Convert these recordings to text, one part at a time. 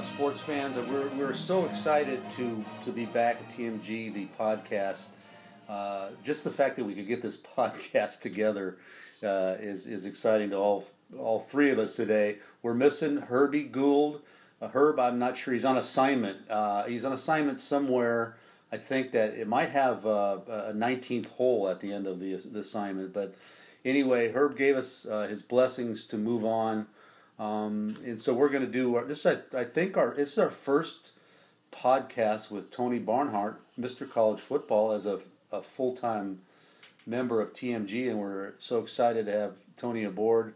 uh, sports fans. We're, we're so excited to, to be back at TMG, the podcast. Uh, just the fact that we could get this podcast together uh, is, is exciting to all, all three of us today. We're missing Herbie Gould. Uh, Herb, I'm not sure. He's on assignment. Uh, he's on assignment somewhere. I think that it might have a 19th hole at the end of the, the assignment. But anyway, Herb gave us his blessings to move on. Um, and so we're going to do our, this. I, I think our this is our first podcast with Tony Barnhart, Mr. College Football, as a, a full time member of TMG, and we're so excited to have Tony aboard.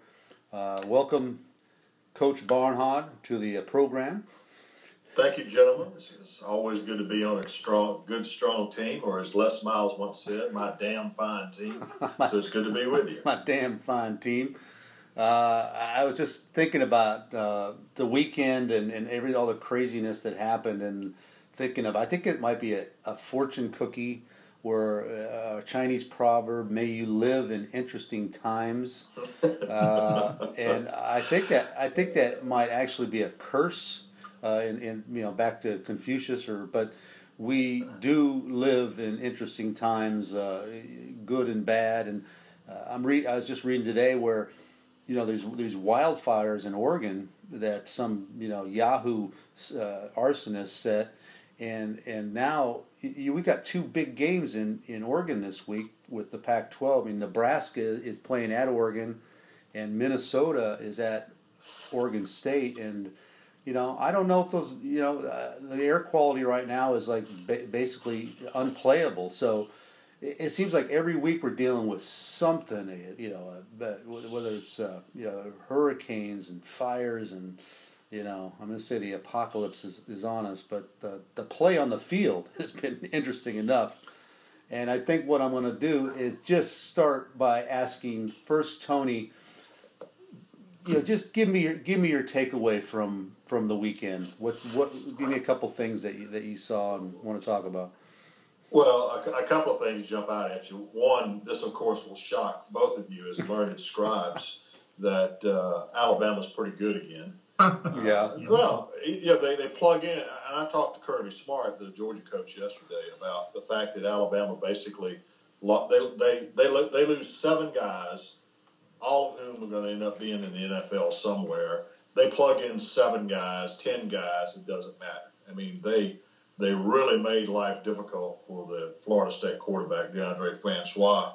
Uh, welcome, Coach Barnhart, to the uh, program. Thank you, gentlemen. It's always good to be on a strong, good, strong team, or as Les Miles once said, "My damn fine team." so it's good to be with you. My damn fine team. Uh, I was just thinking about uh, the weekend and, and every all the craziness that happened, and thinking of I think it might be a, a fortune cookie or uh, a Chinese proverb, "May you live in interesting times," uh, and I think that I think that might actually be a curse. Uh, in, in you know back to Confucius, or but we do live in interesting times, uh, good and bad, and I'm re- I was just reading today where you know, there's there's wildfires in Oregon that some you know Yahoo uh, arsonist set, and and now you, we got two big games in in Oregon this week with the Pac-12. I mean, Nebraska is playing at Oregon, and Minnesota is at Oregon State, and you know I don't know if those you know uh, the air quality right now is like ba- basically unplayable. So it seems like every week we're dealing with something, eh, you know, uh, whether it's uh, you know hurricanes and fires and you know I'm going to say the apocalypse is, is on us, but the the play on the field has been interesting enough. And I think what I'm going to do is just start by asking first Tony. You know, just give me your give me your takeaway from from the weekend. What what? Give me a couple things that you, that you saw and want to talk about. Well, a, a, couple of things jump out at you. One, this of course will shock both of you as learned scribes that uh, Alabama's pretty good again. yeah. Well, yeah, they, they plug in. And I talked to Kirby Smart, the Georgia coach, yesterday about the fact that Alabama basically they they they they lose seven guys, all of whom are going to end up being in the NFL somewhere. They plug in seven guys, ten guys. It doesn't matter. I mean, they they really made life difficult for the Florida State quarterback Deondre Francois,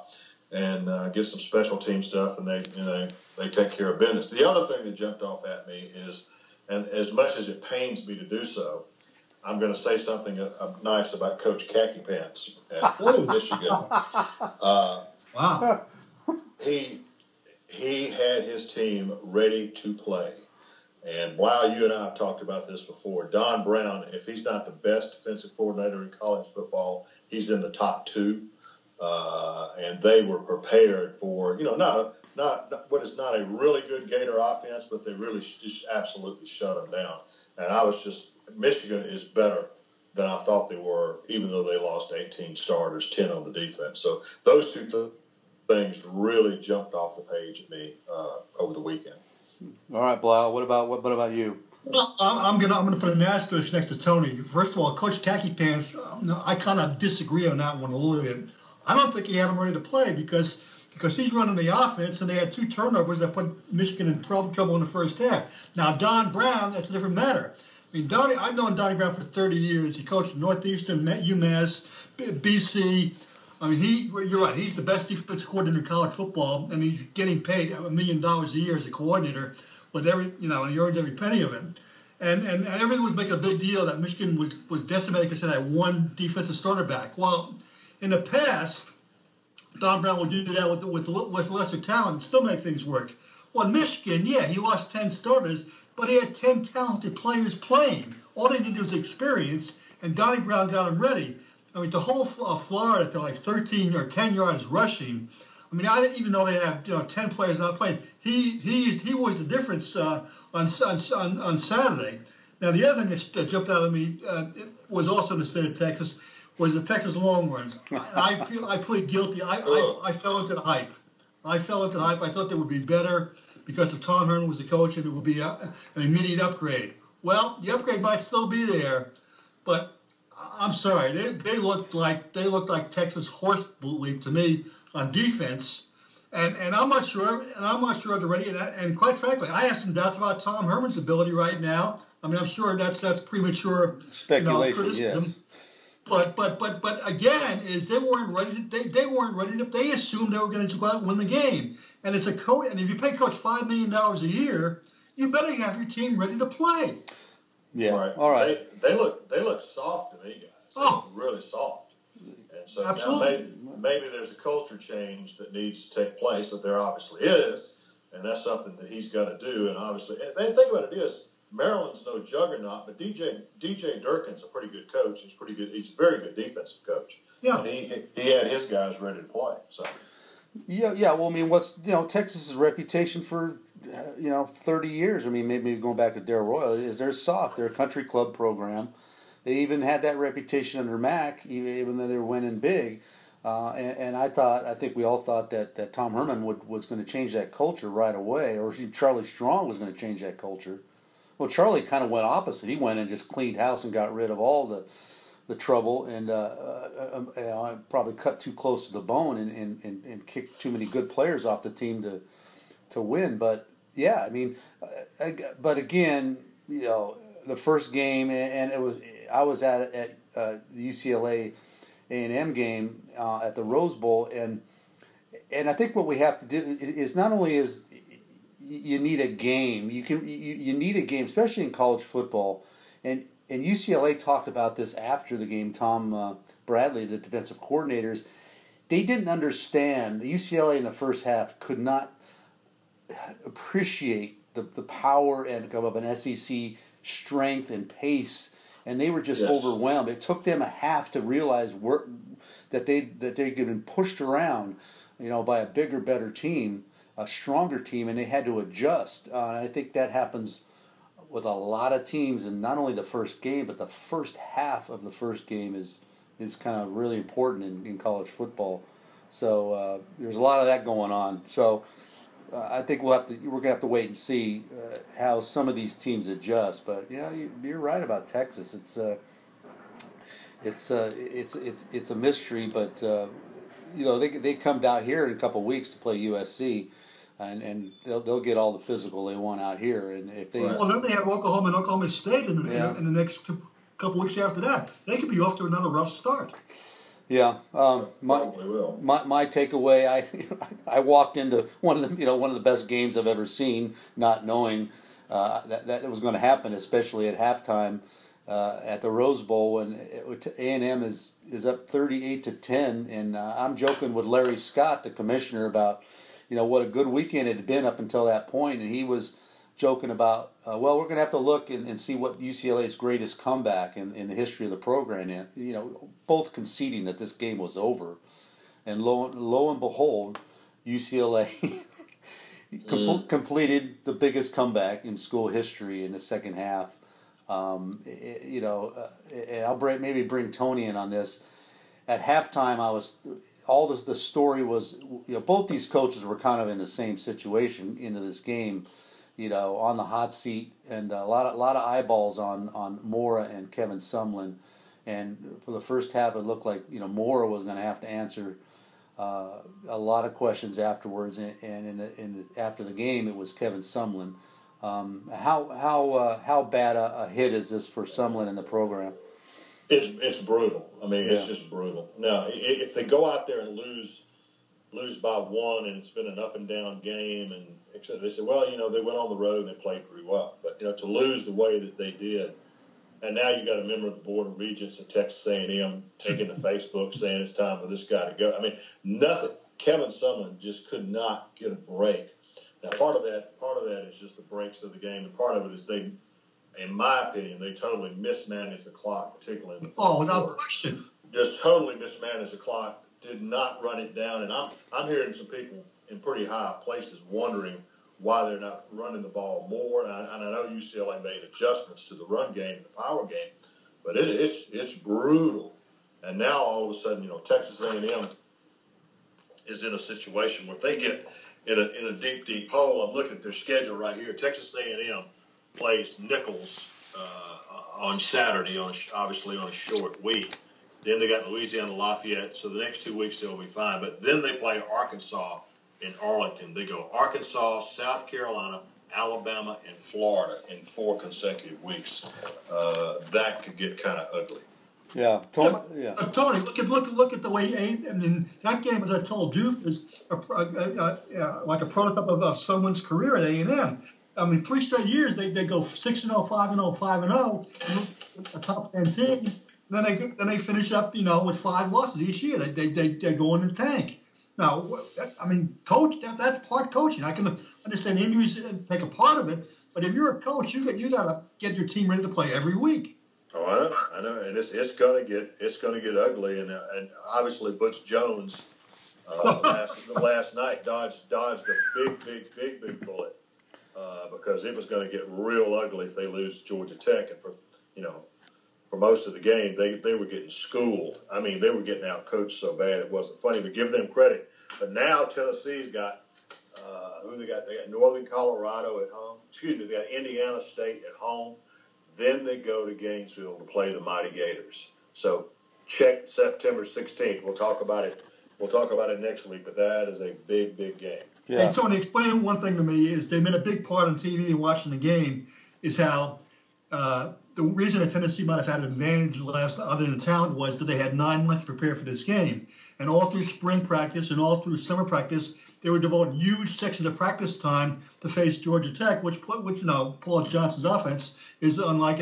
and uh, get some special team stuff, and they you know they take care of business. The other thing that jumped off at me is, and as much as it pains me to do so, I'm going to say something uh, uh, nice about Coach Khaki Pants at Michigan. Uh, wow. he he had his team ready to play. And wow, you and I have talked about this before. Don Brown, if he's not the best defensive coordinator in college football, he's in the top two. Uh, and they were prepared for, you know, not not, not what is not a really good Gator offense, but they really just absolutely shut them down. And I was just Michigan is better than I thought they were, even though they lost 18 starters, 10 on the defense. So those two th- things really jumped off the page at me uh, over the weekend. All right, Blau. What about what, what about you? Well, I'm gonna I'm gonna put an asterisk next to Tony. First of all, Coach Khaki Pants, um, I kind of disagree on that one a little bit. I don't think he had him ready to play because because he's running the offense and they had two turnovers that put Michigan in trouble in the first half. Now Don Brown, that's a different matter. I mean, Donnie, I've known Donnie Brown for 30 years. He coached Northeastern, UMass, BC, I mean, he you're right. He's the best defensive coordinator in college football, and he's getting paid a million dollars a year as a coordinator, with every you know, and he earns every penny of it. And, and, everyone was making a big deal that Michigan was was decimated because they had one defensive starter back. Well, in the past, Don Brown would do that with with with lesser talent and still make things work. Well, in Michigan, yeah, he lost ten starters, but he had ten talented players playing. All they needed was experience, and Donnie Brown got them ready. I mean, the whole uh, Florida to like 13 or 10 yards rushing. I mean, I didn't even know they have you know 10 players not playing. He he he was the difference uh, on, on on Saturday. Now the other thing that jumped out at me uh, was also in the state of Texas was the Texas Longhorns. I I, I plead guilty. I, I I fell into the hype. I fell into the hype. I thought they would be better because if Tom Herman was the coach and it would be a, an immediate upgrade. well, the upgrade might still be there, but I'm sorry, they, they looked like they looked like Texas horse boot to me on defense, and and I'm not sure, and I'm not sure they're ready. And, and quite frankly, I have some doubts about Tom Herman's ability right now. I mean, I'm sure that's that's premature speculation. You know, yes. But but but but again, is they weren't ready. To, they they weren't ready. To, they assumed they were going to go out and win the game. And it's a coach. And if you pay coach five million dollars a year, you better have your team ready to play. Yeah. Right. All right. They, they look they look soft to me, guys. They oh. really soft. And so Absolutely. now maybe, maybe there's a culture change that needs to take place. That there obviously is, and that's something that he's got to do. And obviously, and the thing about it is Maryland's no juggernaut, but DJ DJ Durkin's a pretty good coach. He's pretty good. He's a very good defensive coach. Yeah. And he he had his guys ready to play. So. Yeah, yeah. Well, I mean, what's you know Texas's reputation for you know thirty years? I mean, maybe going back to Darrell Royal is they're soft. They're a country club program. They even had that reputation under Mack, even though they were winning big. Uh, and, and, I thought, I think we all thought that, that Tom Herman would, was going to change that culture right away, or Charlie Strong was going to change that culture. Well, Charlie kind of went opposite. He went and just cleaned house and got rid of all the the trouble and uh, uh, uh, probably cut too close to the bone and, and, and, and kicked too many good players off the team to to win. But yeah, I mean, uh, but again, you know, the first game and it was I was at at uh, the UCLA A and M game uh, at the Rose Bowl and and I think what we have to do is not only is you need a game. You can you, you need a game, especially in college football. And and UCLA talked about this after the game. Tom uh, Bradley, the defensive coordinators, they didn't understand. The UCLA in the first half could not appreciate the, the power and of an SEC strength and pace, and they were just yes. overwhelmed. It took them a half to realize that they that they'd been pushed around, you know, by a bigger, better team a stronger team, and they had to adjust. Uh, and I think that happens with a lot of teams, and not only the first game, but the first half of the first game is is kind of really important in, in college football. So uh, there's a lot of that going on. So uh, I think we'll have to we're gonna have to wait and see uh, how some of these teams adjust. But yeah, you, are right about Texas. It's uh, it's uh, it's it's it's a mystery, but uh, you know they they come down here in a couple weeks to play USC and and they'll, they'll get all the physical they want out here. And if they well, then they have Oklahoma and Oklahoma State in, yeah. in, in, the next couple weeks after that. They could be off to another rough start. Yeah, um, my, my my takeaway. I I walked into one of the you know one of the best games I've ever seen, not knowing uh, that that was going to happen, especially at halftime uh, at the Rose Bowl, and A and M is is up thirty eight to ten, and uh, I'm joking with Larry Scott, the commissioner, about you know what a good weekend it had been up until that point, and he was joking about, uh, well, we're going to have to look and, and, see what UCLA's greatest comeback in, in the history of the program. And, you know, both conceding that this game was over, and lo, lo and behold, UCLA mm. completed the biggest comeback in school history in the second half. Um, it, you know, uh, and I'll bring, maybe bring Tony in on this. At halftime, I was all the, the story was you know both these coaches were kind of in the same situation into this game you know on the hot seat and a lot of a lot of eyeballs on on Mora and Kevin Sumlin and for the first half it looked like you know Mora was going to have to answer uh, a lot of questions afterwards and, and in, the, in the, after the game it was Kevin Sumlin um, how how uh, how bad a, a hit is this for Sumlin in the program it's it's brutal. I mean, yeah. it's just brutal. Now, if they go out there and lose lose by one, and it's been an up and down game, and except they said, well, you know, they went on the road and they played pretty well. But you know, to lose the way that they did, and now you got a member of the board of regents of Texas A&M taking to Facebook saying it's time for this guy to go. I mean, nothing. Kevin Sumlin just could not get a break. Now, part of that part of that is just the breaks of the game, and part of it is they in my opinion, they totally mismanaged the clock, particularly in the Oh, without question. Just totally mismanaged the clock. Did not run it down, and I'm I'm hearing some people in pretty high places wondering why they're not running the ball more. And I, and I know UCLA made adjustments to the run game, and the power game, but it, it's it's brutal. And now all of a sudden, you know, Texas A&M is in a situation where if they get in a in a deep deep hole. I'm looking at their schedule right here. Texas A&M plays Nicholls uh, on Saturday, on obviously on a short week. Then they got Louisiana Lafayette, so the next two weeks they'll be fine. But then they play Arkansas in Arlington. They go Arkansas, South Carolina, Alabama, and Florida in four consecutive weeks. Uh, that could get kind of ugly. Yeah, Tony. Yeah. Uh, Tony, look at look look at the way I mean that game, as I told Doof, is a, a, a, like a prototype of, of someone's career at A and M. I mean, three straight years they, they go six and 0, 5 and 0, 5 and 0, a top ten team. Then they then they finish up, you know, with five losses each year. They they they, they go in the tank. Now, I mean, coach, that, that's part coaching. I can understand injuries take a part of it, but if you're a coach, you got you got to get your team ready to play every week. Oh, I know, I know, and it's it's gonna get it's gonna get ugly, and and obviously Butch Jones uh, last last night dodged dodged a big big big big bullet uh, because it was going to get real ugly if they lose Georgia Tech, and for you know for most of the game they they were getting schooled. I mean they were getting out coached so bad it wasn't funny, but give them credit. But now Tennessee's got uh, who they got? They got Northern Colorado at home. Excuse me, they got Indiana State at home. Then they go to Gainesville to play the Mighty Gators. So check September 16th. We'll talk about it. We'll talk about it next week. But that is a big, big game. Yeah. Hey Tony, explain one thing to me. Is they've been a big part on TV and watching the game. Is how uh, the reason that Tennessee might have had an advantage last, other than talent, was that they had nine months to prepare for this game, and all through spring practice and all through summer practice, they were devoting huge sections of practice time to face Georgia Tech, which, put which you know, Paul Johnson's offense is unlike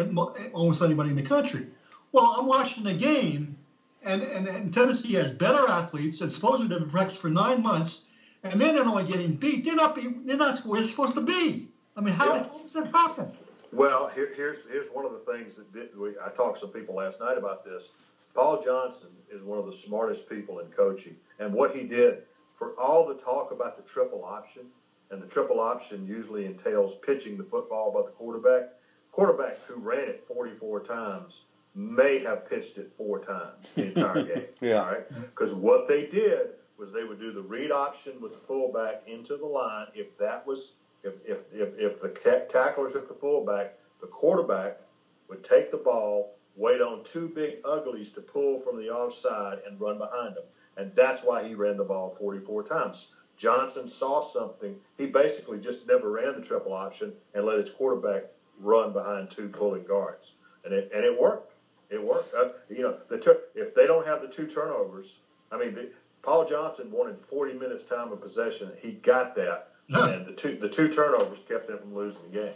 almost anybody in the country. Well, I'm watching the game, and, and, and Tennessee has better athletes, and supposedly they've been practicing for nine months, and they're not only getting beat. They're not, be, they're not where they're supposed to be. I mean, how, yeah. does that happen? Well, here, here's here's one of the things that did, we, I talked to some people last night about this. Paul Johnson is one of the smartest people in coaching, and what he did for all the talk about the triple option, and the triple option usually entails pitching the football by the quarterback. Quarterback who ran it 44 times may have pitched it four times the entire game. yeah. All right. Because what they did was they would do the read option with the fullback into the line. If that was if if if, if the tackler took the fullback, the quarterback would take the ball, wait on two big uglies to pull from the offside and run behind them. And that's why he ran the ball 44 times. Johnson saw something. He basically just never ran the triple option and let his quarterback run behind two pulling guards. And it, and it worked. It worked. Uh, you know, the if they don't have the two turnovers, I mean, the, Paul Johnson wanted 40 minutes time of possession. He got that, and the two the two turnovers kept them from losing the game.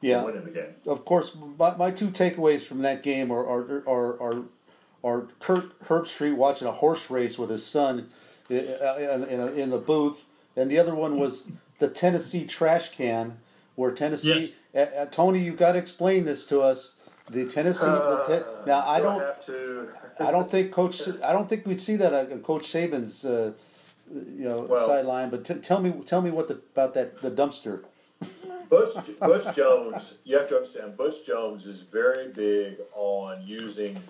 Yeah, winning the game. Of course, my, my two takeaways from that game are are are, are, are Kirk Herbstreit watching a horse race with his son in, in, in the booth, and the other one was the Tennessee trash can where Tennessee. Yes. Uh, uh, Tony, you got to explain this to us. The Tennessee. Uh, the te- now I don't. I don't think Coach. I don't think we'd see that on Coach Saban's, uh, you know, well, sideline. But t- tell me, tell me what the, about that the dumpster. Butch, Butch Jones. You have to understand. Butch Jones is very big on using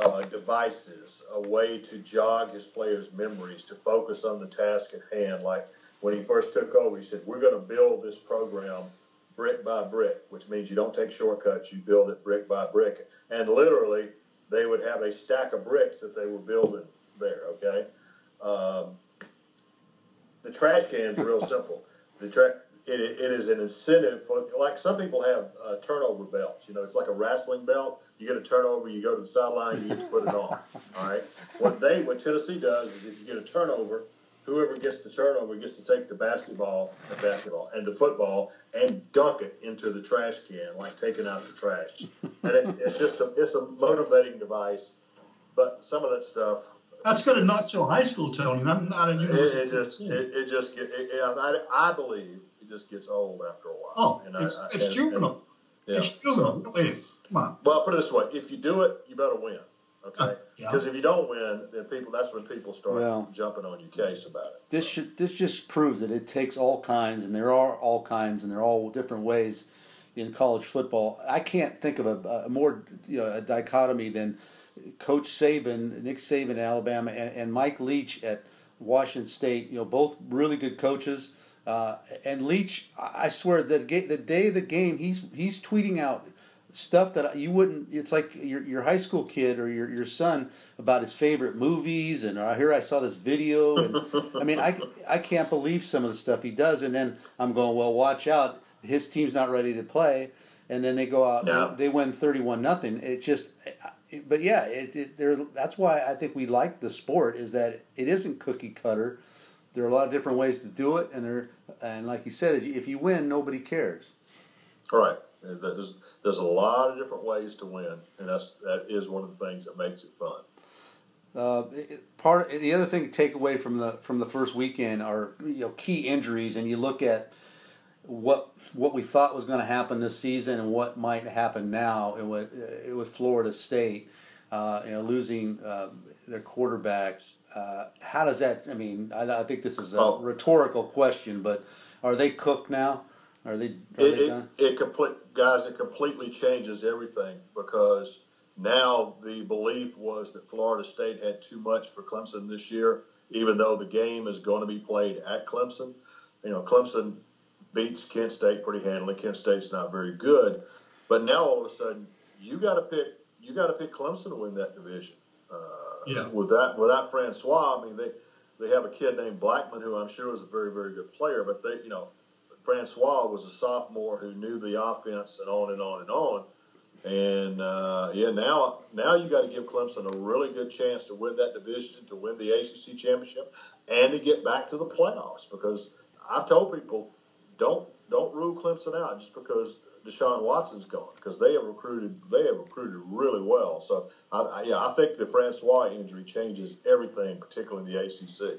uh, devices, a way to jog his players' memories, to focus on the task at hand. Like when he first took over, he said, "We're going to build this program." brick by brick, which means you don't take shortcuts, you build it brick by brick. And literally, they would have a stack of bricks that they were building there. Okay, um, the trash can is real simple. The tra- it, it is an incentive for like some people have uh, turnover belts. You know, it's like a wrestling belt. You get a turnover, you go to the sideline, you put it on. All right. What they what Tennessee does is if you get a turnover, whoever gets the turnover gets to take the basketball, the basketball, and the football and dunk it into the trash can, like taking out the trash. And it, it's just a it's a motivating device. But some of that stuff. That's good at not so high school, Tony. Not, not a university. It, it just it, it just get, it, it, I, I believe it just gets old after a while. Oh, and it's, I, it's and, juvenile. And, yeah. It's juvenile. Come on. Well, I'll put it this way: if you do it, you better win. Okay, because yeah. if you don't win, then people that's when people start well, jumping on your case about it. This should this just proves that it takes all kinds, and there are all kinds, and there are all different ways in college football. I can't think of a, a more you know a dichotomy than Coach Saban, Nick Saban at Alabama, and, and Mike Leach at Washington State. You know, both really good coaches. Uh, and Leach, I swear, the, the day of the game, he's he's tweeting out stuff that you wouldn't. It's like your your high school kid or your your son about his favorite movies, and uh, here I saw this video, and I mean, I I can't believe some of the stuff he does, and then I'm going, well, watch out, his team's not ready to play, and then they go out, Yeah. they win thirty one nothing. It just, but yeah, it, it there. That's why I think we like the sport is that it isn't cookie cutter. There are a lot of different ways to do it, and there, and like you said, if you, if you win, nobody cares. Right. There's, there's a lot of different ways to win, and that's that is one of the things that makes it fun. Uh, it- part the other thing to take away from the from the first weekend are you know key injuries, and you look at what what we thought was going to happen this season and what might happen now, and with uh, with Florida State, uh, you know, losing uh, their quarterback. Uh, how does that? I mean, I, I think this is a Oh. rhetorical question, but are they cooked now? Are they? Are It, they it, it complete guys. It completely changes everything because now the belief was that Florida State had too much for Clemson this year, even though the game is going to be played at Clemson. You know, Clemson beats Kent State pretty handily. Kent State's not very good, but now all of a sudden you got to pick. You got to pick Clemson to win that division. Uh, Yeah. With that, without Francois, I mean they they have a kid named Blackman who I'm sure is a very very good player, but they you know Francois was a sophomore who knew the offense and on and on and on. And uh, yeah, now now you got to give Clemson a really good chance to win that division, to win the ACC championship, and to get back to the playoffs. Because I've told people, don't don't rule Clemson out just because Deshaun Watson's gone, because they have recruited they have recruited really well. So I, I, yeah, I think the Francois injury changes everything, particularly in the ACC.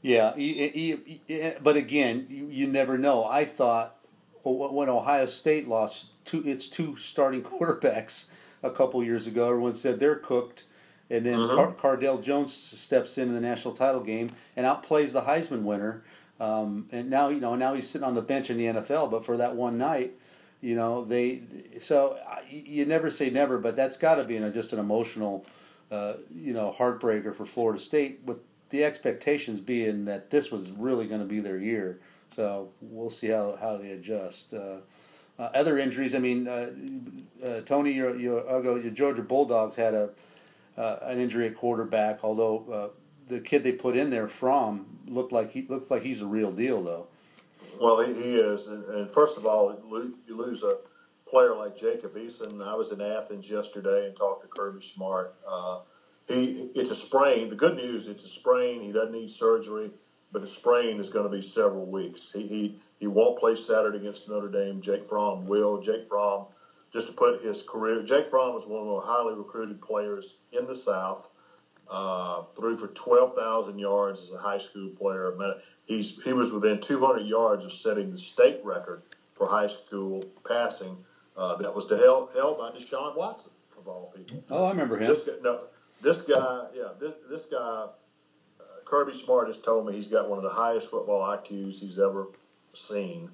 Yeah, you- you- but again, you, you never know. I thought when Ohio State lost two, its two starting quarterbacks a couple years ago, everyone said they're cooked, and then mm-hmm. Car- Cardale Jones steps in in the national title game and outplays the Heisman winner. Um, and now you know now he's sitting on the bench in the NFL, but for that one night, you know they. So you never say never, but that's got to be an, just an emotional, uh, you know, heartbreaker for Florida State with the expectations being that this was really going to be their year. So we'll see how, how they adjust. Uh, uh, other injuries, I mean, uh, uh, Tony, your, your, your Georgia Bulldogs had a uh, an injury at quarterback. Although the kid they put in there from looked like he looks like he's a real deal, though. Well, he, he is, and, and first of all, you lose a player like Jacob Eason. I was in Athens yesterday and talked to Kirby Smart. Uh, he, it's a sprain. The good news, it's a sprain. He doesn't need surgery, but a sprain is going to be several weeks. He, he he won't play Saturday against Notre Dame. Jake Fromm will. Jake Fromm, just to put his career, Jake Fromm was one of the highly recruited players in the South. Uh, threw for 12,000 yards as a high school player. He's he was within 200 yards of setting the state record for high school passing. Uh, that was to held, held by Deshaun Watson of all people. Oh, I remember him. This guy, no, this guy, yeah, this, this guy, uh, Kirby Smart has told me he's got one of the highest football IQs he's ever seen,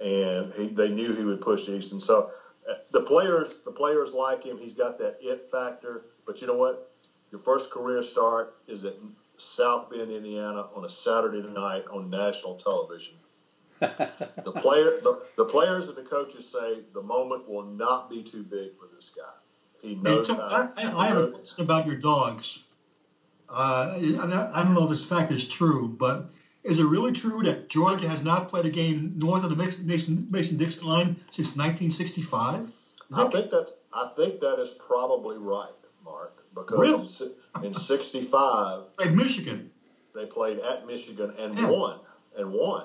and he, they knew he would push Eason. So uh, the players, the players like him. He's got that it factor. But you know what? Your first career start is at South Bend, Indiana, on a Saturday night on national television. the player, the, the players and the coaches say the moment will not be too big for this guy. He Hey, knows Tom, how. I, I I have a question about your dogs. Uh, I I don't know if this fact is true, but is it really true that Georgia has not played a game north of the Mason, Mason Dixon line since 1965? I think that I think that is probably right, Mark, because Really? in in '65 Played Michigan. they played at Michigan and Yeah. won and won.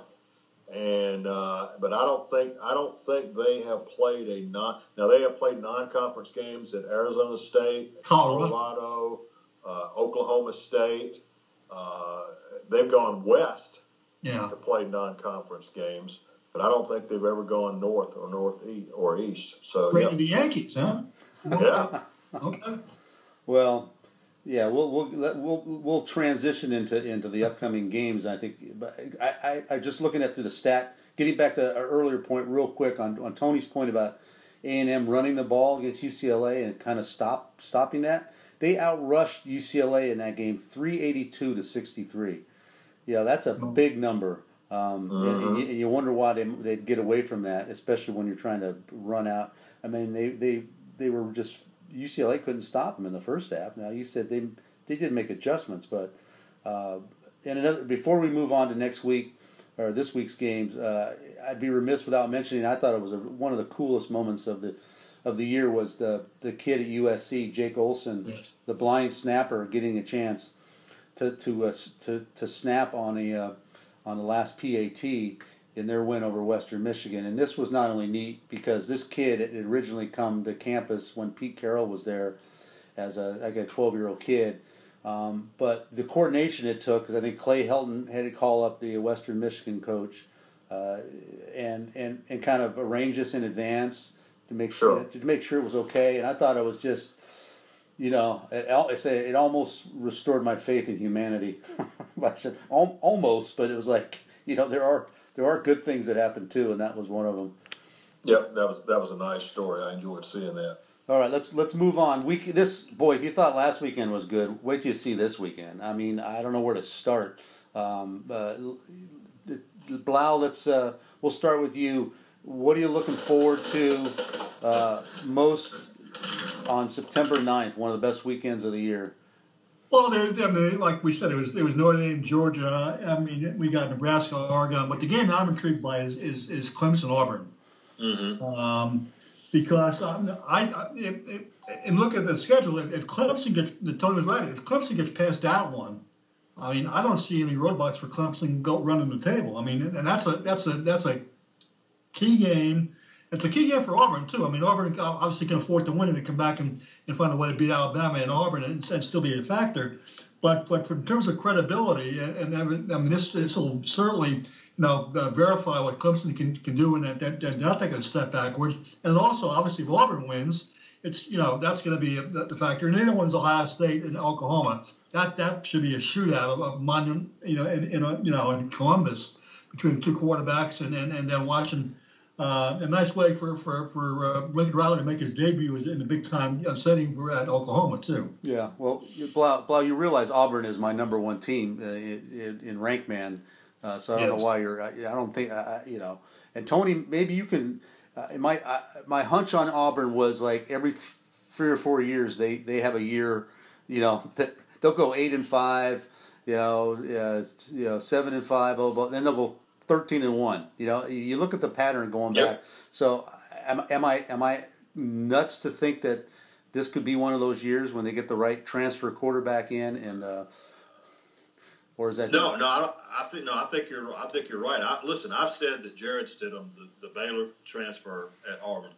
And uh, but I don't think I don't think they have played a non. Now they have played non-conference games at Arizona State, Colorado. Colorado, uh, Oklahoma State. Uh, they've gone west Yeah. to play non-conference games, but I don't think they've ever gone north or northeast or east. So Played yeah, the Yankees, huh? yeah. Okay. Well, yeah, we'll we'll we'll we'll transition into into the upcoming games. I think, but I I, I just looking at through the stat. Getting back to our earlier point, real quick on on Tony's point about A and M running the ball against UCLA and kind of stop stopping that. They outrushed UCLA in that game, three eighty two to sixty three. Yeah, that's a big number. Um, mm-hmm. and, and, you, and, you, wonder why they, they'd get away from that, especially when you're trying to run out. I mean, they, they, they were just UCLA couldn't stop them in the first half. Now you said they they did make adjustments, but uh, and another, before we move on to next week or this week's games, uh, I'd be remiss without mentioning. I thought it was a, one of the coolest moments of the of the year was the the kid at USC, Jake Olson, yes. the blind snapper, getting a chance to to uh, to to snap on a uh, on the last PAT in their win over Western Michigan. And this was not only neat because this kid had originally come to campus when Pete Carroll was there as a like a 12 year old kid. Um, but the coordination it took, because I think Clay Helton had to call up the Western Michigan coach uh, and and and kind of arrange this in advance to make sure, sure, to make sure it was okay. And I thought it was just, you know, it, it almost restored my faith in humanity. I said almost, but it was like you know there are there are good things that happen too, and that was one of them. Yep, that was that was a nice story. I enjoyed seeing that. All right, let's let's move on. Week this boy, if you thought last weekend was good, wait till you see this weekend. I mean, I don't know where to start. Um, uh, Blau, let's uh, we'll start with you. What are you looking forward to uh, most on September 9th, one of the best weekends of the year? Well, there, I mean, like we said, it was there was Notre Dame, Georgia. I mean, we got Nebraska, Oregon, but the game that I'm intrigued by is is, is Clemson, Auburn. Mm-hmm. Um, because um, I, I if, if, and look at the schedule. If, if Clemson gets the Tony was right. If Clemson gets past that one, I mean, I don't see any roadblocks for Clemson go running the table. I mean, and that's a that's a that's a key game. It's a key game for Auburn too. I mean, Auburn obviously can afford to win it and come back and, and find a way to beat Alabama and Auburn and, and still be a factor. But but in terms of credibility, and, and I mean, this this will certainly you know, uh, verify what Clemson can, can do and that, that they're not taking a step backwards. And also, obviously, if Auburn wins, it's you know that's going to be the factor. And the other one's Ohio State and Oklahoma. That that should be a shootout of, of monument, you know, in, in a, you know in Columbus between two quarterbacks, and and, and then watching. Uh, a nice way for for for uh, Lincoln Riley to make his debut is in the big time setting for at Oklahoma too. Yeah, well, Blau, Blau you realize Auburn is my number one team uh, in, in rank man uh, so I don't yes. know why you're. I, I don't think uh, you know. And Tony, maybe you can. Uh, my uh, my hunch on Auburn was like every three or four years they they have a year, you know, that they'll go eight and five, you know, uh, you know seven and five, oh, but then they'll go thirteen and one. You know, you look at the pattern going yep. back. So am, am I am I nuts to think that this could be one of those years when they get the right transfer quarterback in and uh, or is that no? No, I, I, think no. I think you're. I think you're right. I, listen, I've said that Jarrett Stidham, the, the Baylor transfer at Auburn,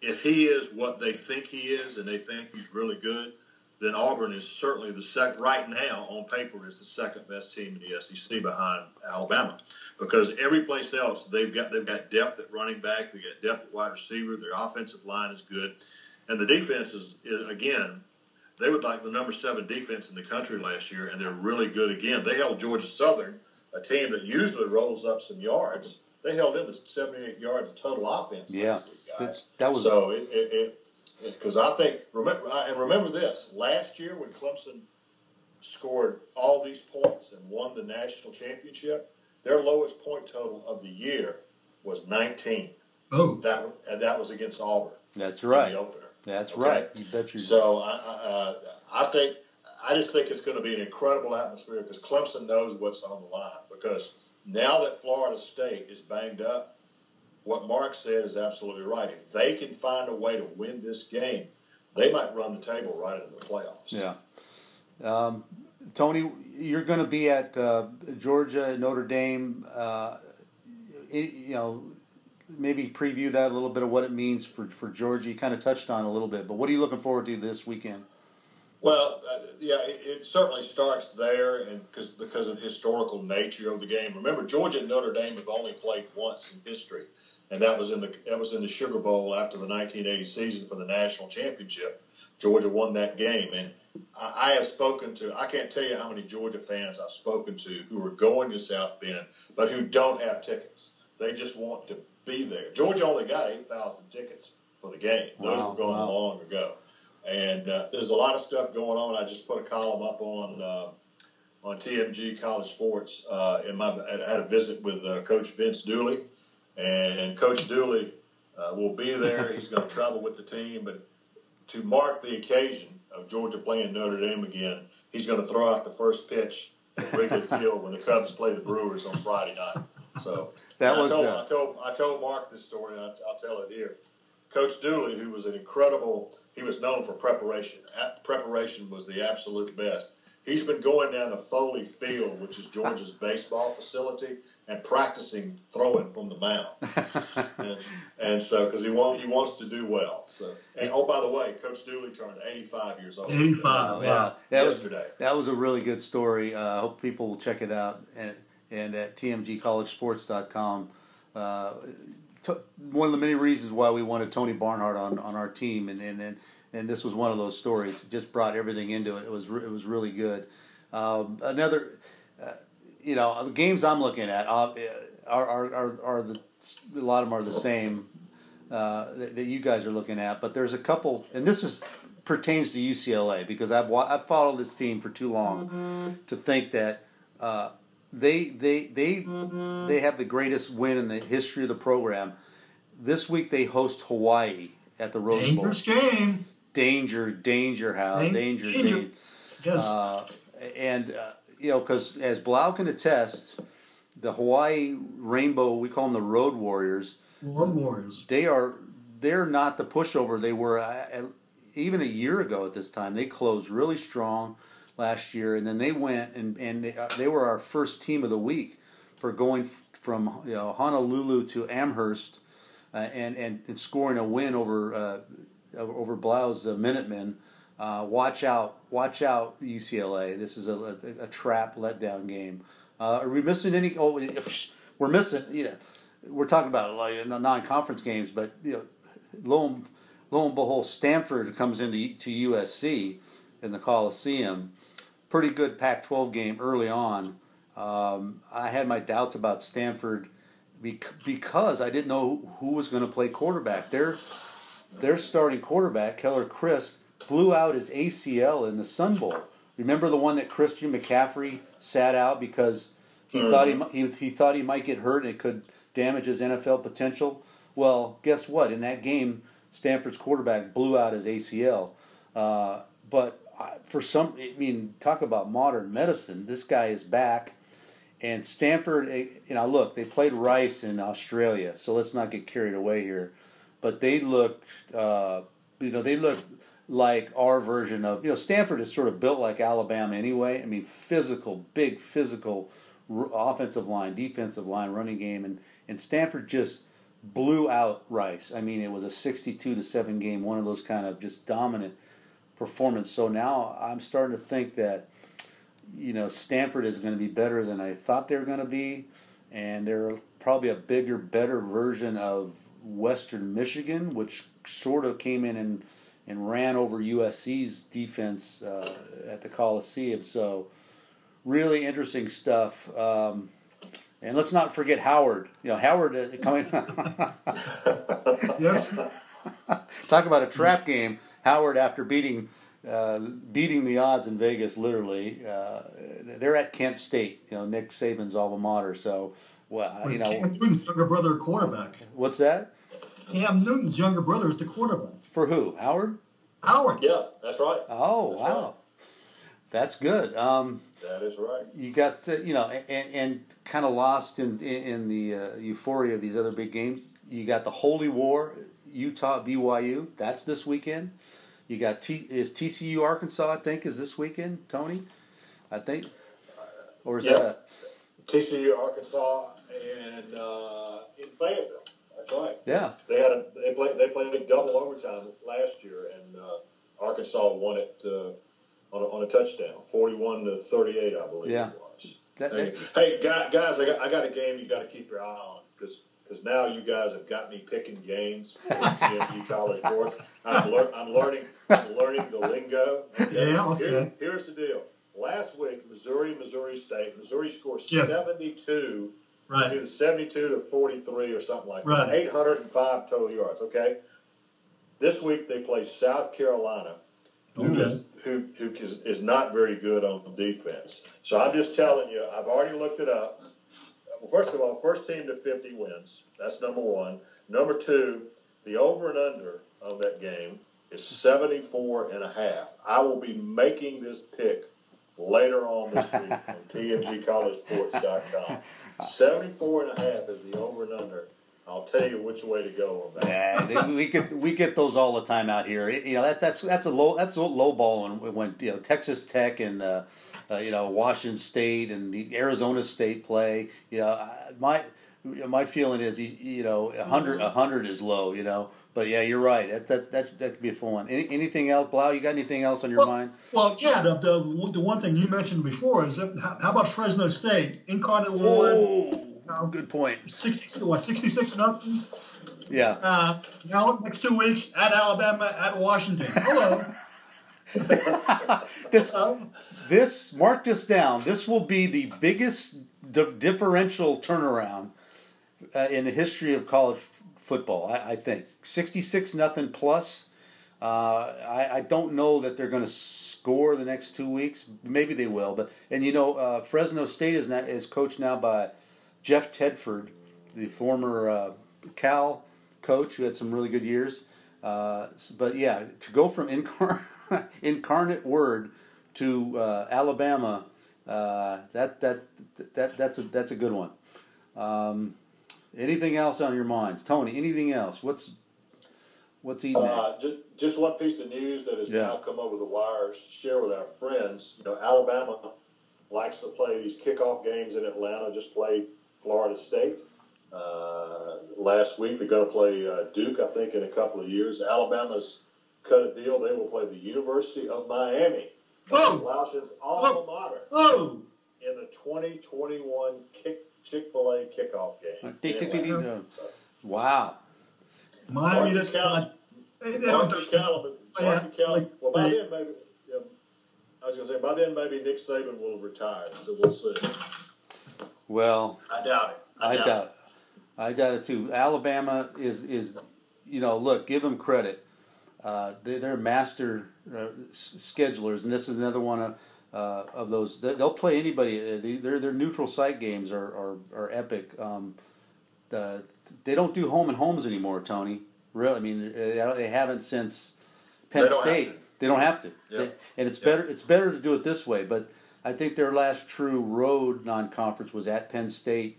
if he is what they think he is, and they think he's really good, then Auburn is certainly the second. Right now, on paper, is the second best team in the SEC behind Alabama, because every place else they've got they've got depth at running back, they've got depth at wide receiver, their offensive line is good, and the defense is, is again they were like the number seven defense in the country last year, and they're really good again. They held Georgia Southern, a team that usually rolls up some yards. They held them to 78 yards of total offense. Yeah, week, that was so. It because I think remember and remember this last year when Clemson scored all these points and won the national championship, their lowest point total of the year was 19. Oh, that and that was against Auburn. That's right. the opener. That's okay? right. You bet you. So I, uh, I think I just think it's going to be an incredible atmosphere because Clemson knows what's on the line. Because now that Florida State is banged up, what Mark said is absolutely right. If they can find a way to win this game, they might run the table right into the playoffs. Yeah. Um, Tony, you're going to be at uh, Georgia, and Notre Dame. Uh, you know, maybe preview that a little bit of what it means for, for Georgia. You kind of touched on a little bit, but what are you looking forward to this weekend? Well, uh, yeah, it, it, certainly starts there, and because because of the historical nature of the game. Remember, Georgia and Notre Dame have only played once in history, and that was in the that was in the Sugar Bowl after the 1980 season for the national championship. Georgia won that game, and I, I have spoken to I can't tell you how many Georgia fans I've spoken to who are going to South Bend, but who don't have tickets. They just want to be there. Georgia only got 8,000 tickets for the game. Those wow, were going wow. long ago. And uh, there's a lot of stuff going on. I just put a column up on uh, on TMG College Sports. Uh, in my, I had a visit with uh, Coach Vince Dooley, and Coach Dooley uh, will be there. He's going to travel with the team, but to mark the occasion of Georgia playing Notre Dame again, he's going to throw out the first pitch at Wrigley Field when the Cubs play the Brewers on Friday night. So that was. I told, uh, I told, I told Mark this story, and I'll, I'll tell it here. Coach Dooley, who was an incredible, he was known for preparation. Preparation was the absolute best. He's been going down to Foley Field, which is Georgia's baseball facility, and practicing throwing from the mound. and, and, so, because he wants he wants to do well. So, and oh, by the way, Coach Dooley turned 85 years old. 85, yeah, that yesterday. Was, that was a really good story. Uh, I hope people will check it out and and at tmgcollegesports.com. Uh, t- one of the many reasons why we wanted Tony Barnhart on, on our team, and, and, and and this was one of those stories. It just brought everything into it. It was it was really good. Um, another, uh, you know, the games I'm looking at uh, are are, are, are the a lot of them are the same uh, that, that, you guys are looking at, but there's a couple, and this is pertains to UCLA because I've I've followed this team for too long mm-hmm. to think that. Uh, they they they mm-hmm. they have the greatest win in the history of the program. This week they host Hawaii at the Rose Bowl. Dangerous game danger, danger, Hal, danger, danger. danger. Yes. Uh, and uh, you know, because as Blau can attest, the Hawaii Rainbow, we call them the Road Warriors. Road Warriors. They are they're not the pushover they were uh, even a year ago at this time. They closed really strong last year, and then they went and and they, uh, they were our first team of the week for going from you know Honolulu to Amherst. Uh, and, and, and scoring a win over uh, over Blau's uh, Minutemen. Uh, watch out! Watch out, UCLA. This is a, a, a trap letdown game. Uh, are we missing any? Oh, we're missing. Know, we're talking about like non-conference games, but you know, lo and, lo and behold, Stanford comes into to USC in the Coliseum. Pretty good Pac-12 game early on. Um, I had my doubts about Stanford because I didn't know who was going to play quarterback. They're their starting quarterback, Keller Chryst, blew out his ACL in the Sun Bowl. Remember the one that Christian McCaffrey sat out because he mm-hmm. thought he, he he thought he might get hurt and it could damage his NFL potential. Well, guess what? In that game, Stanford's quarterback blew out his ACL. Uh, but for some, I mean, talk about modern medicine. This guy is back, and Stanford. Eh, you know, look, they played Rice in Australia, so let's not get carried away here but they look, uh, you know, they look like our version of, you know, Stanford is sort of built like Alabama anyway. I mean, physical, big physical r- offensive line, defensive line, running game, and and Stanford just blew out Rice. I mean, it was a sixty-two to seven game, one of those kind of just dominant performance. So now I'm starting to think that you know Stanford is going to be better than I thought they were going to be, and they're probably a bigger, better version of Western Michigan, which sort of came in and and ran over USC's defense uh, at the Coliseum. So, really interesting stuff. Um, and let's not forget Howard. You know, Howard uh, coming. yes. Talk about a trap game. Howard, after beating uh, beating the odds in Vegas, literally, uh, they're at Kent State. You know, Nick Saban's alma mater. So, well, you know, Cam Newton's younger brother, quarterback. What's that? Cam Newton's younger brother is the quarterback. For who? Howard? Howard. Yeah, that's right. Oh, that's wow. Right. That's good. Um, that is right. You got to, you know, and, and kind of lost in in the uh, euphoria of these other big games. You got the Holy War, Utah BYU. That's this weekend. You got T is TCU Arkansas. I think is this weekend. Tony, I think, or is yep. that a... TCU Arkansas and uh, in Fayetteville? That's right. Yeah. They had a they played they played a double overtime last year, and uh, Arkansas won it uh, on, a, on a touchdown, forty-one to thirty-eight, I believe yeah. it was. That, hey, hey, guys, I got I got a game you got to keep your eye on because because now you guys have got me picking games for TMG College Sports. I'm, lear- I'm learning I'm learning the lingo. Okay? Yeah, okay. Here, here's the deal. Last week, Missouri, Missouri State, Missouri scored yeah. 72 Right. Either 72 to 43 or something like right. that. 805 total yards, okay? This week they play South Carolina, who, is, who, who is, is not very good on defense. So I'm just telling you, I've already looked it up. Well, first of all, first team to 50 wins. That's number one. Number two, the over and under on that game is 74 and a half. I will be making this pick later on this week on tmgcollegesports.com. 74 and a half is the over and under. I'll tell you which way to go on that. Yeah, we get we get those all the time out here. You know that that's that's a low that's a low ball when, when you know Texas Tech and uh, uh, you know Washington State and the Arizona State play. You know my my feeling is you know a hundred a hundred is low. You know but yeah, you're right. That that that, that could be a full one. Any, anything else, Blau? You got anything else on your well, mind? Well, yeah. The, the, the one thing you mentioned before is that, how about Fresno State? Incarnate Word. Oh, uh, good point. 60, what, 66 nothing? Yeah. Uh, now, next two weeks at Alabama, at Washington. Hello. this, this, mark this down. This will be the biggest differential turnaround uh, in the history of college football. I, I think sixty-six nothing plus. Uh, I, I don't know that they're going to score the next two weeks. Maybe they will, but and you know uh, Fresno State is not, is coached now by Jeff Tedford, the former uh, Cal coach who had some really good years. Uh, but yeah, to go from incar- incarnate word to uh, Alabama, that that that that's a that's a good one. Um, Anything else on your mind, Tony? Anything else? What's what's eating? Uh, just, just one piece of news that has yeah. now come over the wires. Share with our friends. You know, Alabama likes to play these kickoff games in Atlanta. Just played Florida State uh, last week. They're going to play uh, Duke, I think, in a couple of years. Alabama's cut a deal. They will play the University of Miami. Oh, Lauscher's alma mater. Oh, in the 2021 kick Chick Fil A kickoff game. Wow. Miami just got. Marcus Callum. Marcus Callum. Well, by then maybe. Yeah, I was going to say by then maybe Nick Saban will have retired. So we'll see. Well, I doubt it. I, I doubt, doubt it. it. I doubt it too. Alabama is is, you know, look, give them credit. Uh, they, are master uh, schedulers, and this is another one of uh, of those. They'll play anybody. Uh, their their neutral site games are are, are epic. Um, the, they don't do home and homes anymore, Tony. Really, I mean, uh, they haven't since Penn they State. They don't have to, yep. they, and it's yep. better. It's better to do it this way. But I think their last true road non-conference was at Penn State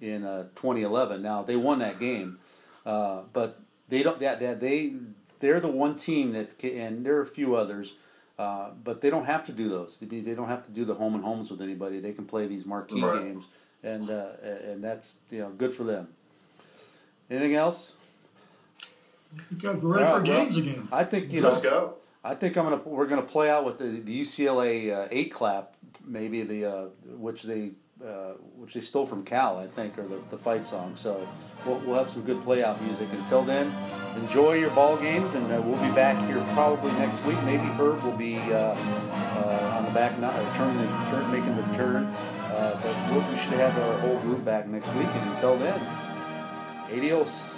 in uh, 2011. Now they won that game, uh, but they don't. That, that they they're the one team that can, and there are a few others uh, but they don't have to do those. They don't have to do the home and homes with anybody. They can play these marquee right. games, and uh, and that's you know good for them. Anything else? Guys, we're ready for games again. I think you Let's know. Go. I think I'm gonna we're gonna play out with the, the UCLA uh, eight clap, maybe the uh, which they uh, which they stole from Cal, I think, or the, the fight song. So we'll, we'll have some good play out music. Until then, enjoy your ball games, and uh, we'll be back here probably next week. Maybe Herb will be uh, uh on the back, not turning the turn, making the turn. Uh, but we should have our whole group back next week. And until then, adios.